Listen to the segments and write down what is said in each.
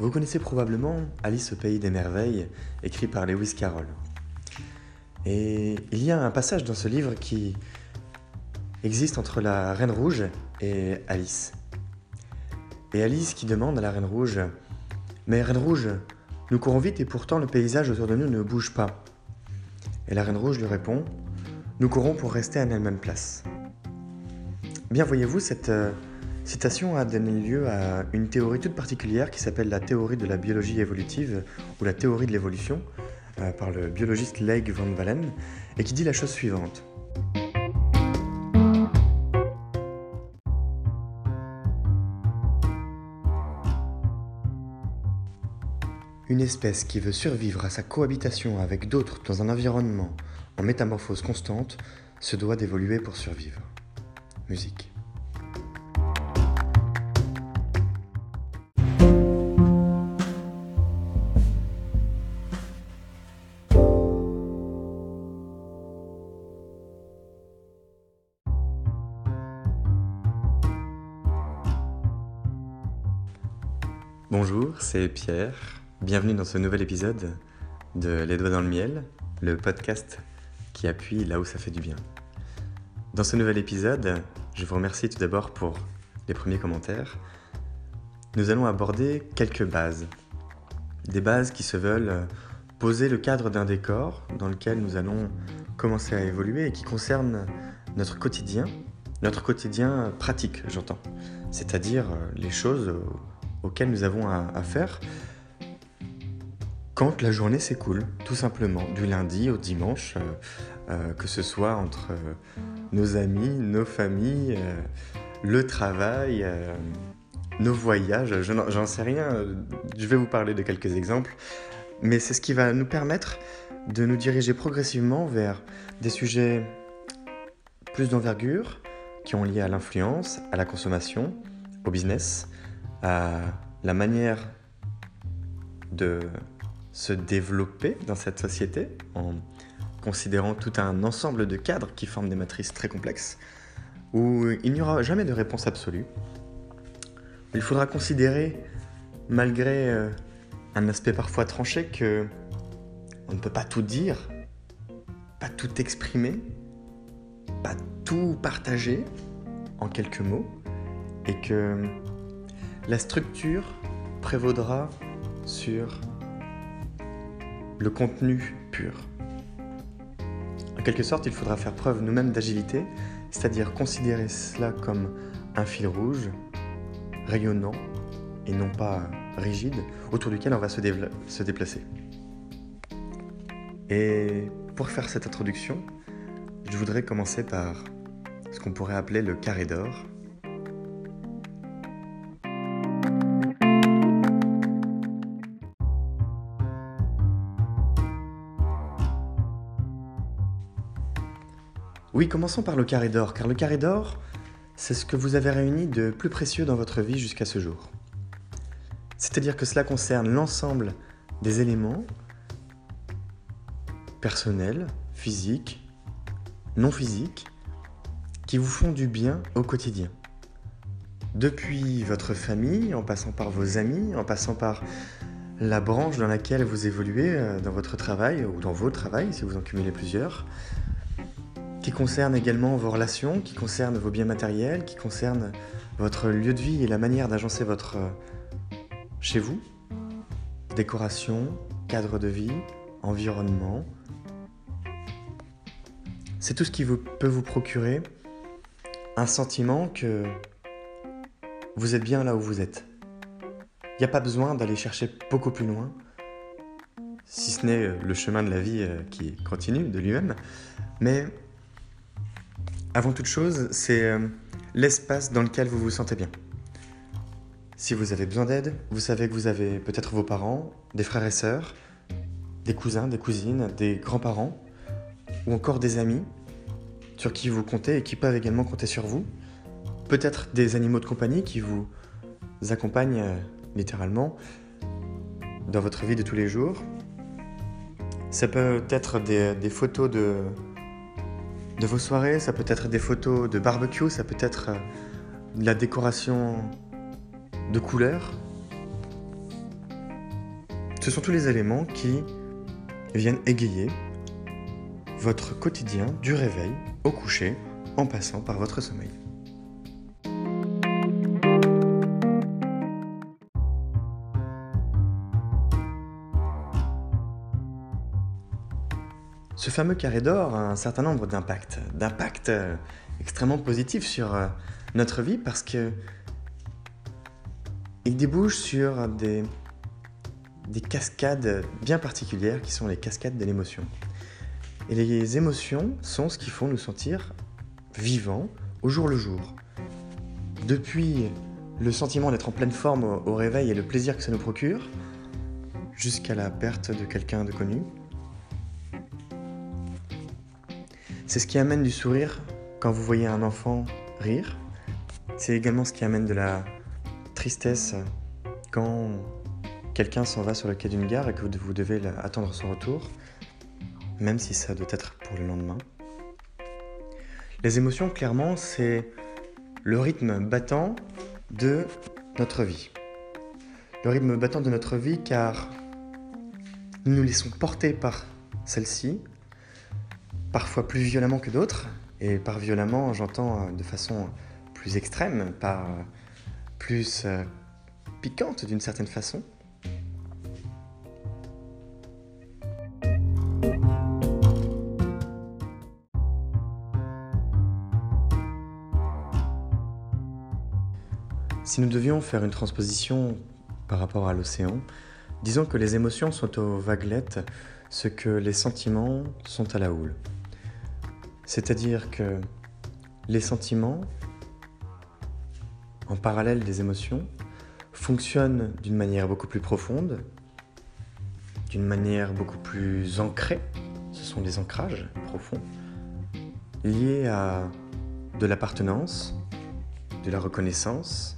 Vous connaissez probablement Alice au pays des merveilles, écrit par Lewis Carroll. Et il y a un passage dans ce livre qui existe entre la Reine Rouge et Alice. Et Alice qui demande à la Reine Rouge Mais Reine Rouge, nous courons vite et pourtant le paysage autour de nous ne bouge pas. Et la Reine Rouge lui répond Nous courons pour rester à la même place. Bien, voyez-vous, cette euh, citation a donné lieu à une théorie toute particulière qui s'appelle la théorie de la biologie évolutive ou la théorie de l'évolution euh, par le biologiste Leigh van Valen et qui dit la chose suivante. Une espèce qui veut survivre à sa cohabitation avec d'autres dans un environnement en métamorphose constante se doit d'évoluer pour survivre. Musique. Bonjour, c'est Pierre. Bienvenue dans ce nouvel épisode de Les Doigts dans le Miel, le podcast qui appuie là où ça fait du bien. Dans ce nouvel épisode, je vous remercie tout d'abord pour les premiers commentaires. Nous allons aborder quelques bases. Des bases qui se veulent poser le cadre d'un décor dans lequel nous allons commencer à évoluer et qui concerne notre quotidien, notre quotidien pratique, j'entends. C'est-à-dire les choses auxquelles nous avons à, faire. Quand la journée s'écoule, tout simplement, du lundi au dimanche, euh, euh, que ce soit entre euh, nos amis, nos familles, le travail, nos voyages, j'en sais rien, je vais vous parler de quelques exemples, mais c'est ce qui va nous permettre de nous diriger progressivement vers des sujets plus d'envergure, qui ont lié à l'influence, à la consommation, au business, à la manière de se développer dans cette société en considérant tout un ensemble de cadres qui forment des matrices très complexes, où il n'y aura jamais de réponse absolue. Il faudra considérer, malgré euh, un aspect parfois tranché, que on ne peut pas tout dire, pas tout exprimer, pas tout partager en quelques mots, et que la structure prévaudra sur le contenu pur. En quelque sorte, il faudra faire preuve nous-mêmes d'agilité, c'est-à-dire considérer cela comme un fil rouge, rayonnant et non pas rigide, autour duquel on va se, déplacer. Et pour faire cette introduction, je voudrais commencer par ce qu'on pourrait appeler le carré d'or, Oui, commençons par le carré d'or, car le carré d'or, c'est ce que vous avez réuni de plus précieux dans votre vie jusqu'à ce jour. C'est-à-dire que cela concerne l'ensemble des éléments personnels, physiques, non physiques, qui vous font du bien au quotidien. Depuis votre famille, en passant par vos amis, en passant par la branche dans laquelle vous évoluez euh, dans votre travail ou dans vos travails, si vous en cumulez plusieurs, qui concerne également vos relations, qui concerne vos biens matériels, qui concerne votre lieu de vie et la manière d'agencer votre euh, chez vous, décoration, cadre de vie, environnement. C'est tout ce qui peut vous procurer un sentiment que vous êtes bien là où vous êtes. Il n'y a pas besoin d'aller chercher beaucoup plus loin, si ce n'est euh, le chemin de la vie euh, qui continue de lui-même, mais avant toute chose, c'est euh, l'espace dans lequel vous vous sentez bien. Si vous avez besoin d'aide, vous savez que vous avez peut-être vos parents, des frères et sœurs, des cousins, des cousines, des grands-parents, ou encore des amis sur qui vous comptez et qui peuvent également compter sur vous. Peut-être des animaux de compagnie qui vous accompagnent euh, littéralement dans votre vie de tous les jours. Ça peut être des photos de, de vos soirées, ça peut être des photos de barbecue, ça peut être euh, de la décoration de couleurs. Ce sont tous les éléments qui viennent égayer votre quotidien du réveil au coucher en passant par votre sommeil. Ce fameux carré d'or a un certain nombre d'impacts, d'impacts euh, extrêmement positifs sur euh, notre vie parce que il débouche sur des, des cascades bien particulières qui sont les cascades de l'émotion. Et les émotions sont ce qui font nous sentir vivants au jour le jour. Depuis le sentiment d'être en pleine forme au réveil et le plaisir que ça nous procure, jusqu'à la perte de quelqu'un de connu, C'est ce qui amène du sourire quand vous voyez un enfant rire. C'est également ce qui amène de la tristesse quand quelqu'un s'en va sur le quai d'une gare et que vous devez attendre son retour, même si ça doit être pour le lendemain. Les émotions, clairement, c'est le rythme battant de notre vie. Le rythme battant de notre vie car nous nous laissons porter par celle-ci parfois plus violemment que d'autres. Et par violemment, j'entends euh, de façon plus extrême, par euh, plus euh, piquante d'une certaine façon. Si nous devions faire une transposition par rapport à l'océan, disons que les émotions sont aux vaguelettes ce que les sentiments sont à la houle. C'est-à-dire que les sentiments, en parallèle des émotions, fonctionnent d'une manière beaucoup plus profonde, d'une manière beaucoup plus ancrée. Ce sont des ancrages profonds liés à de l'appartenance, de la reconnaissance,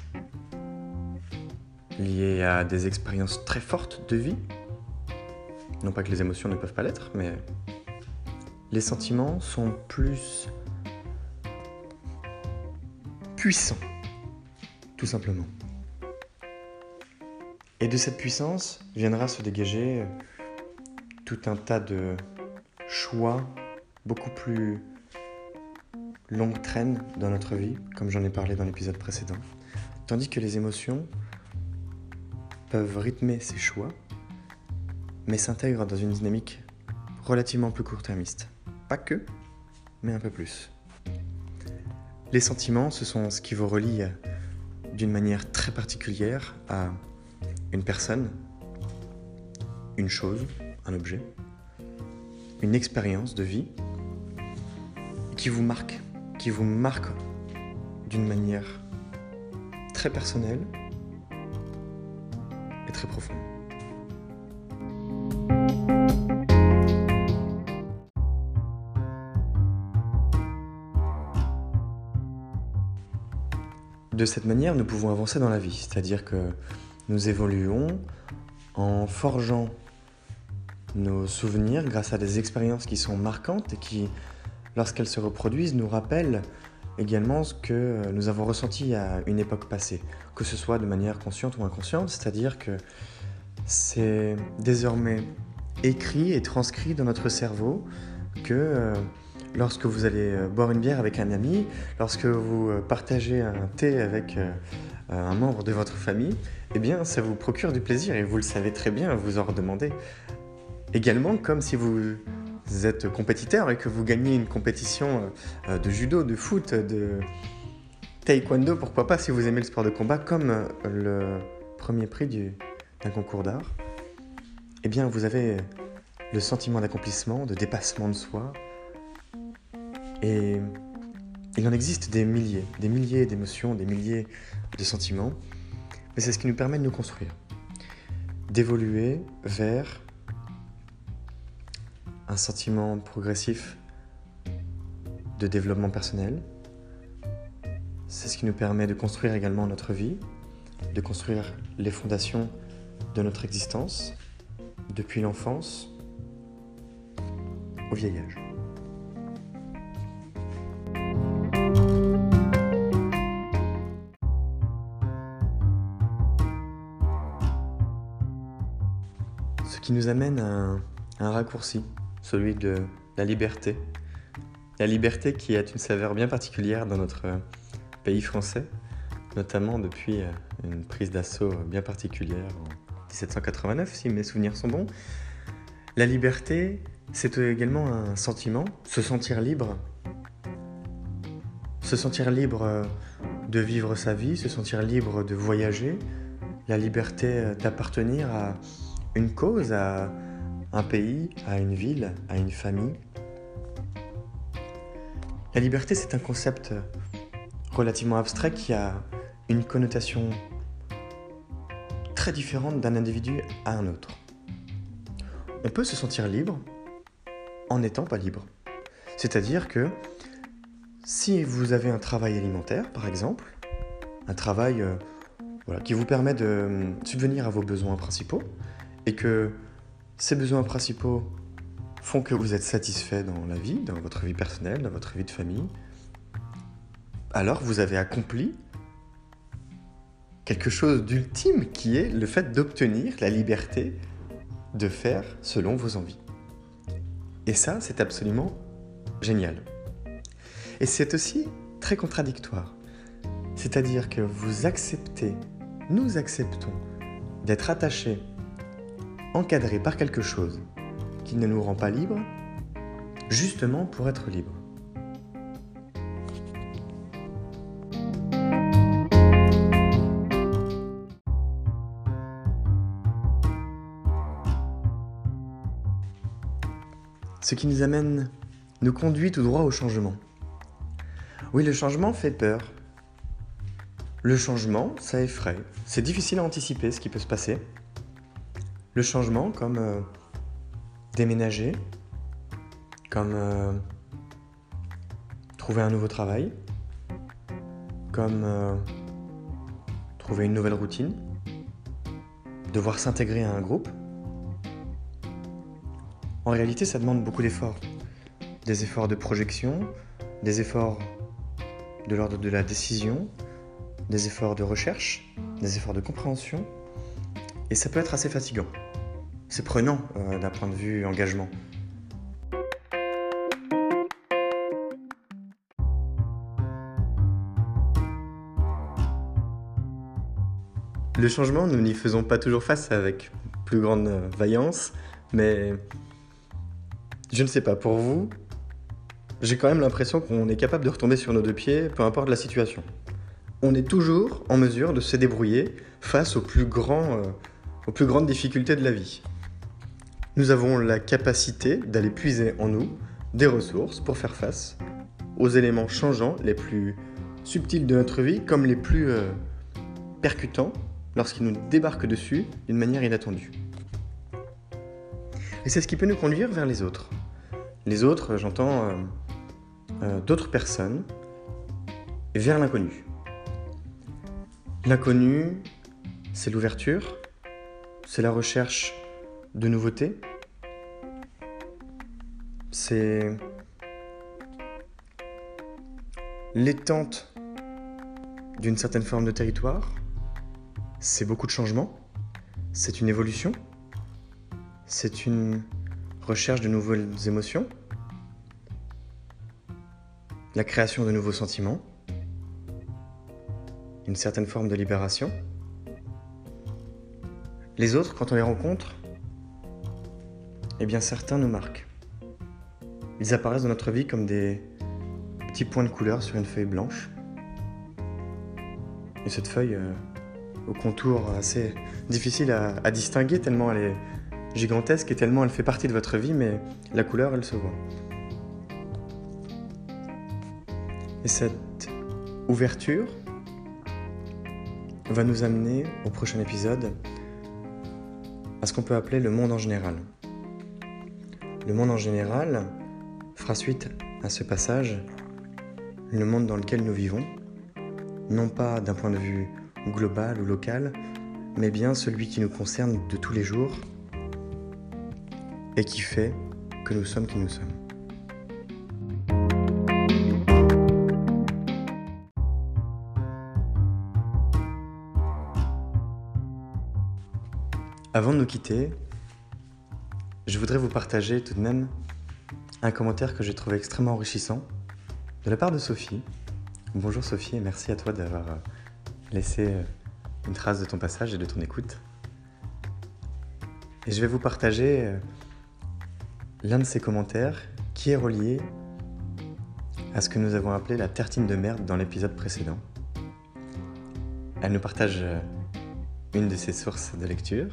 liés à des expériences très fortes de vie. Non pas que les émotions ne peuvent pas l'être, mais les sentiments sont plus puissants, tout simplement. Et de cette puissance viendra se dégager tout un tas de choix beaucoup plus longue traîne dans notre vie, comme j'en ai parlé dans l'épisode précédent. Tandis que les émotions peuvent rythmer ces choix, mais s'intègrent dans une dynamique relativement plus court-termiste. Pas que, mais un peu plus. Les sentiments, ce sont ce qui vous relie d'une manière très particulière à une personne, une chose, un objet, une expérience de vie qui vous marque, qui vous marque d'une manière très personnelle et très profonde. De cette manière, nous pouvons avancer dans la vie, c'est-à-dire que nous évoluons en forgeant nos souvenirs grâce à des expériences qui sont marquantes et qui, lorsqu'elles se reproduisent, nous rappellent également ce que nous avons ressenti à une époque passée, que ce soit de manière consciente ou inconsciente, c'est-à-dire que c'est désormais écrit et transcrit dans notre cerveau que euh, lorsque vous allez euh, boire une bière avec un ami, lorsque vous euh, partagez un thé avec euh, un membre de votre famille, eh bien ça vous procure du plaisir et vous le savez très bien, vous en redemandez. Également, comme si vous êtes compétiteur et que vous gagnez une compétition de judo, de foot, de taekwondo, pourquoi pas si vous aimez le sport de combat, comme le premier prix d'un concours d'art, eh bien vous avez le sentiment d'accomplissement, de dépassement de soi, et il en existe des milliers, des milliers d'émotions, des milliers de sentiments, mais c'est ce qui nous permet de nous construire, d'évoluer vers un sentiment progressif de développement personnel. C'est ce qui nous permet de construire également notre vie, de construire les fondations de notre existence, depuis l'enfance au vieil âge. Nous amène à un, raccourci, celui de la liberté. La liberté qui a une saveur bien particulière dans notre pays français, notamment depuis euh, une prise d'assaut bien particulière en 1789, si mes souvenirs sont bons. La liberté, c'est également un sentiment, se sentir libre. Se sentir libre euh, de vivre sa vie, se sentir libre de voyager, la liberté euh, d'appartenir à une cause, à un pays, à une ville, à une famille. La liberté, c'est un concept relativement abstrait qui a une connotation très différente d'un individu à un autre. On peut se sentir libre en n'étant pas libre. C'est-à-dire que si vous avez un travail alimentaire, par exemple, un travail euh, qui vous permet de subvenir à vos besoins principaux, et que ces besoins principaux font que vous êtes satisfait dans la vie, dans votre vie personnelle, dans votre vie de famille, alors vous avez accompli quelque chose d'ultime qui est le fait d'obtenir la liberté de faire selon vos envies. Et ça, c'est absolument génial. Et c'est aussi très contradictoire. C'est-à-dire que vous acceptez, nous acceptons d'être attachés, encadrés par quelque chose qui ne nous rend pas libres, justement pour être libres. ce qui nous amène, nous conduit tout droit au changement. Oui, le changement fait peur. Le changement, ça effraie. C'est difficile à anticiper ce qui peut se passer. Le changement, comme euh, déménager, comme euh, trouver un nouveau travail, comme euh, trouver une nouvelle routine, devoir s'intégrer à un groupe, en réalité, ça demande beaucoup d'efforts. Des efforts de projection, des efforts de l'ordre de la décision, des efforts de recherche, des efforts de compréhension. Et ça peut être assez fatigant. C'est prenant euh, d'un point de vue engagement. Le changement, nous n'y faisons pas toujours face avec plus grande vaillance, mais je ne sais pas, pour vous, j'ai quand même l'impression qu'on est capable de retomber sur nos deux pieds, peu importe la situation. On est toujours en mesure de se débrouiller face aux plus, euh, aux plus grandes difficultés de la vie. Nous avons la capacité d'aller puiser en nous des ressources pour faire face aux éléments changeants les plus subtils de notre vie comme les plus euh, percutants lorsqu'ils nous débarquent dessus d'une manière inattendue. Et c'est ce qui peut nous conduire vers les autres. Les autres, j'entends euh, euh, d'autres personnes vers l'inconnu. L'inconnu, c'est l'ouverture, c'est la recherche de nouveautés, c'est l'étente d'une certaine forme de territoire, c'est beaucoup de changements, c'est une évolution, c'est une recherche de nouvelles émotions, la création de nouveaux sentiments, une certaine forme de libération. Les autres, quand on les rencontre, eh bien certains nous marquent. Ils apparaissent dans notre vie comme des petits points de couleur sur une feuille blanche. Et cette feuille, euh, au contour assez difficile à distinguer tellement elle est gigantesque et tellement elle fait partie de votre vie, mais la couleur, elle se voit. Et cette ouverture va nous amener au prochain épisode à ce qu'on peut appeler le monde en général. Le monde en général fera suite à ce passage le monde dans lequel nous vivons, non pas d'un point de vue global ou local, mais bien celui qui nous concerne de tous les jours et qui fait que nous sommes qui nous sommes. Avant de nous quitter, je voudrais vous partager tout de même un commentaire que j'ai trouvé extrêmement enrichissant de la part de Sophie. Bonjour Sophie et merci à toi d'avoir euh, laissé euh, une trace de ton passage et de ton écoute. Et je vais vous partager euh, l'un de ces commentaires qui est relié à ce que nous avons appelé la tartine de merde dans l'épisode précédent. Elle nous partage une de ses sources de lecture,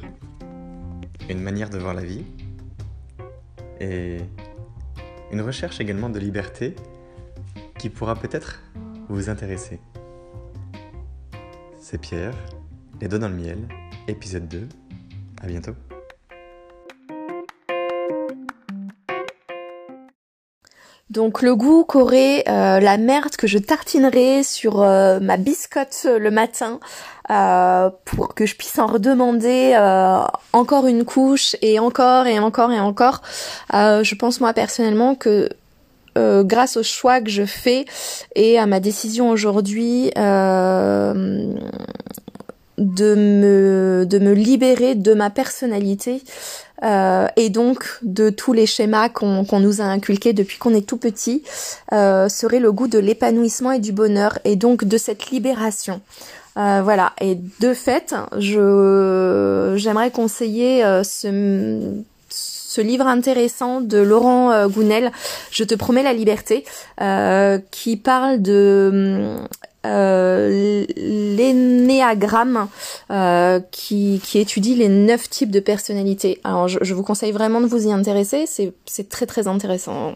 une manière de voir la vie et une recherche également de liberté qui pourra peut-être vous intéresser. C'est Pierre, Les Doigts dans le Miel, épisode 2. À bientôt. Donc le goût qu'aurait euh, la merde que je tartinerai sur euh, ma biscotte le matin euh, pour que je puisse en redemander encore une couche et encore et encore et encore. je pense moi personnellement que grâce au choix que je fais et à ma décision aujourd'hui de me de me libérer de ma personnalité euh, et donc de tous les schémas qu'on nous a inculqués depuis qu'on est tout petit euh, serait le goût de l'épanouissement et du bonheur et donc de cette libération. Euh, voilà et de fait je j'aimerais conseiller ce ce livre intéressant de Laurent Gounel, Je te promets la liberté, qui parle de euh, l'énéagramme euh, qui, qui, étudie les neuf types de personnalités. Alors je, je vous conseille vraiment de vous y intéresser, c'est très très intéressant.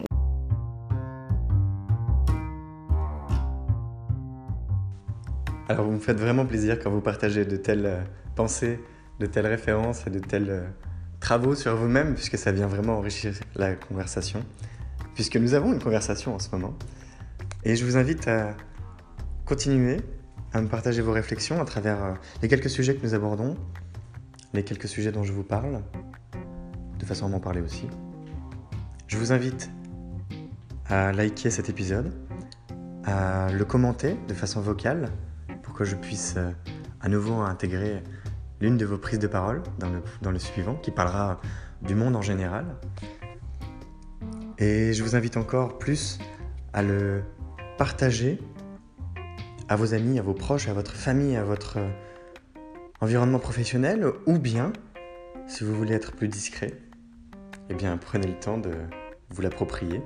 Alors vous me faites vraiment plaisir quand vous partagez de telles euh, pensées, de telles références et de tels euh, travaux sur vous-même, puisque ça vient vraiment enrichir la conversation, puisque nous avons une conversation en ce moment. Et je vous invite à continuez à me partager vos réflexions à travers euh, les quelques sujets que nous abordons, les quelques sujets dont je vous parle, de façon à m'en parler aussi. Je vous invite à liker cet épisode, à le commenter de façon vocale pour que je puisse euh, à nouveau intégrer l'une de vos prises de parole dans le, dans le suivant qui parlera du monde en général. Et je vous invite encore plus à le partager à vos amis, à vos proches, à votre famille, à votre euh, environnement professionnel, ou bien, si vous voulez être plus discret, eh bien prenez le temps de vous l'approprier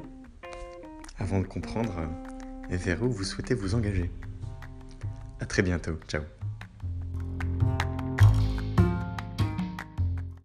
avant de comprendre euh, vers où vous souhaitez vous engager. À très bientôt, ciao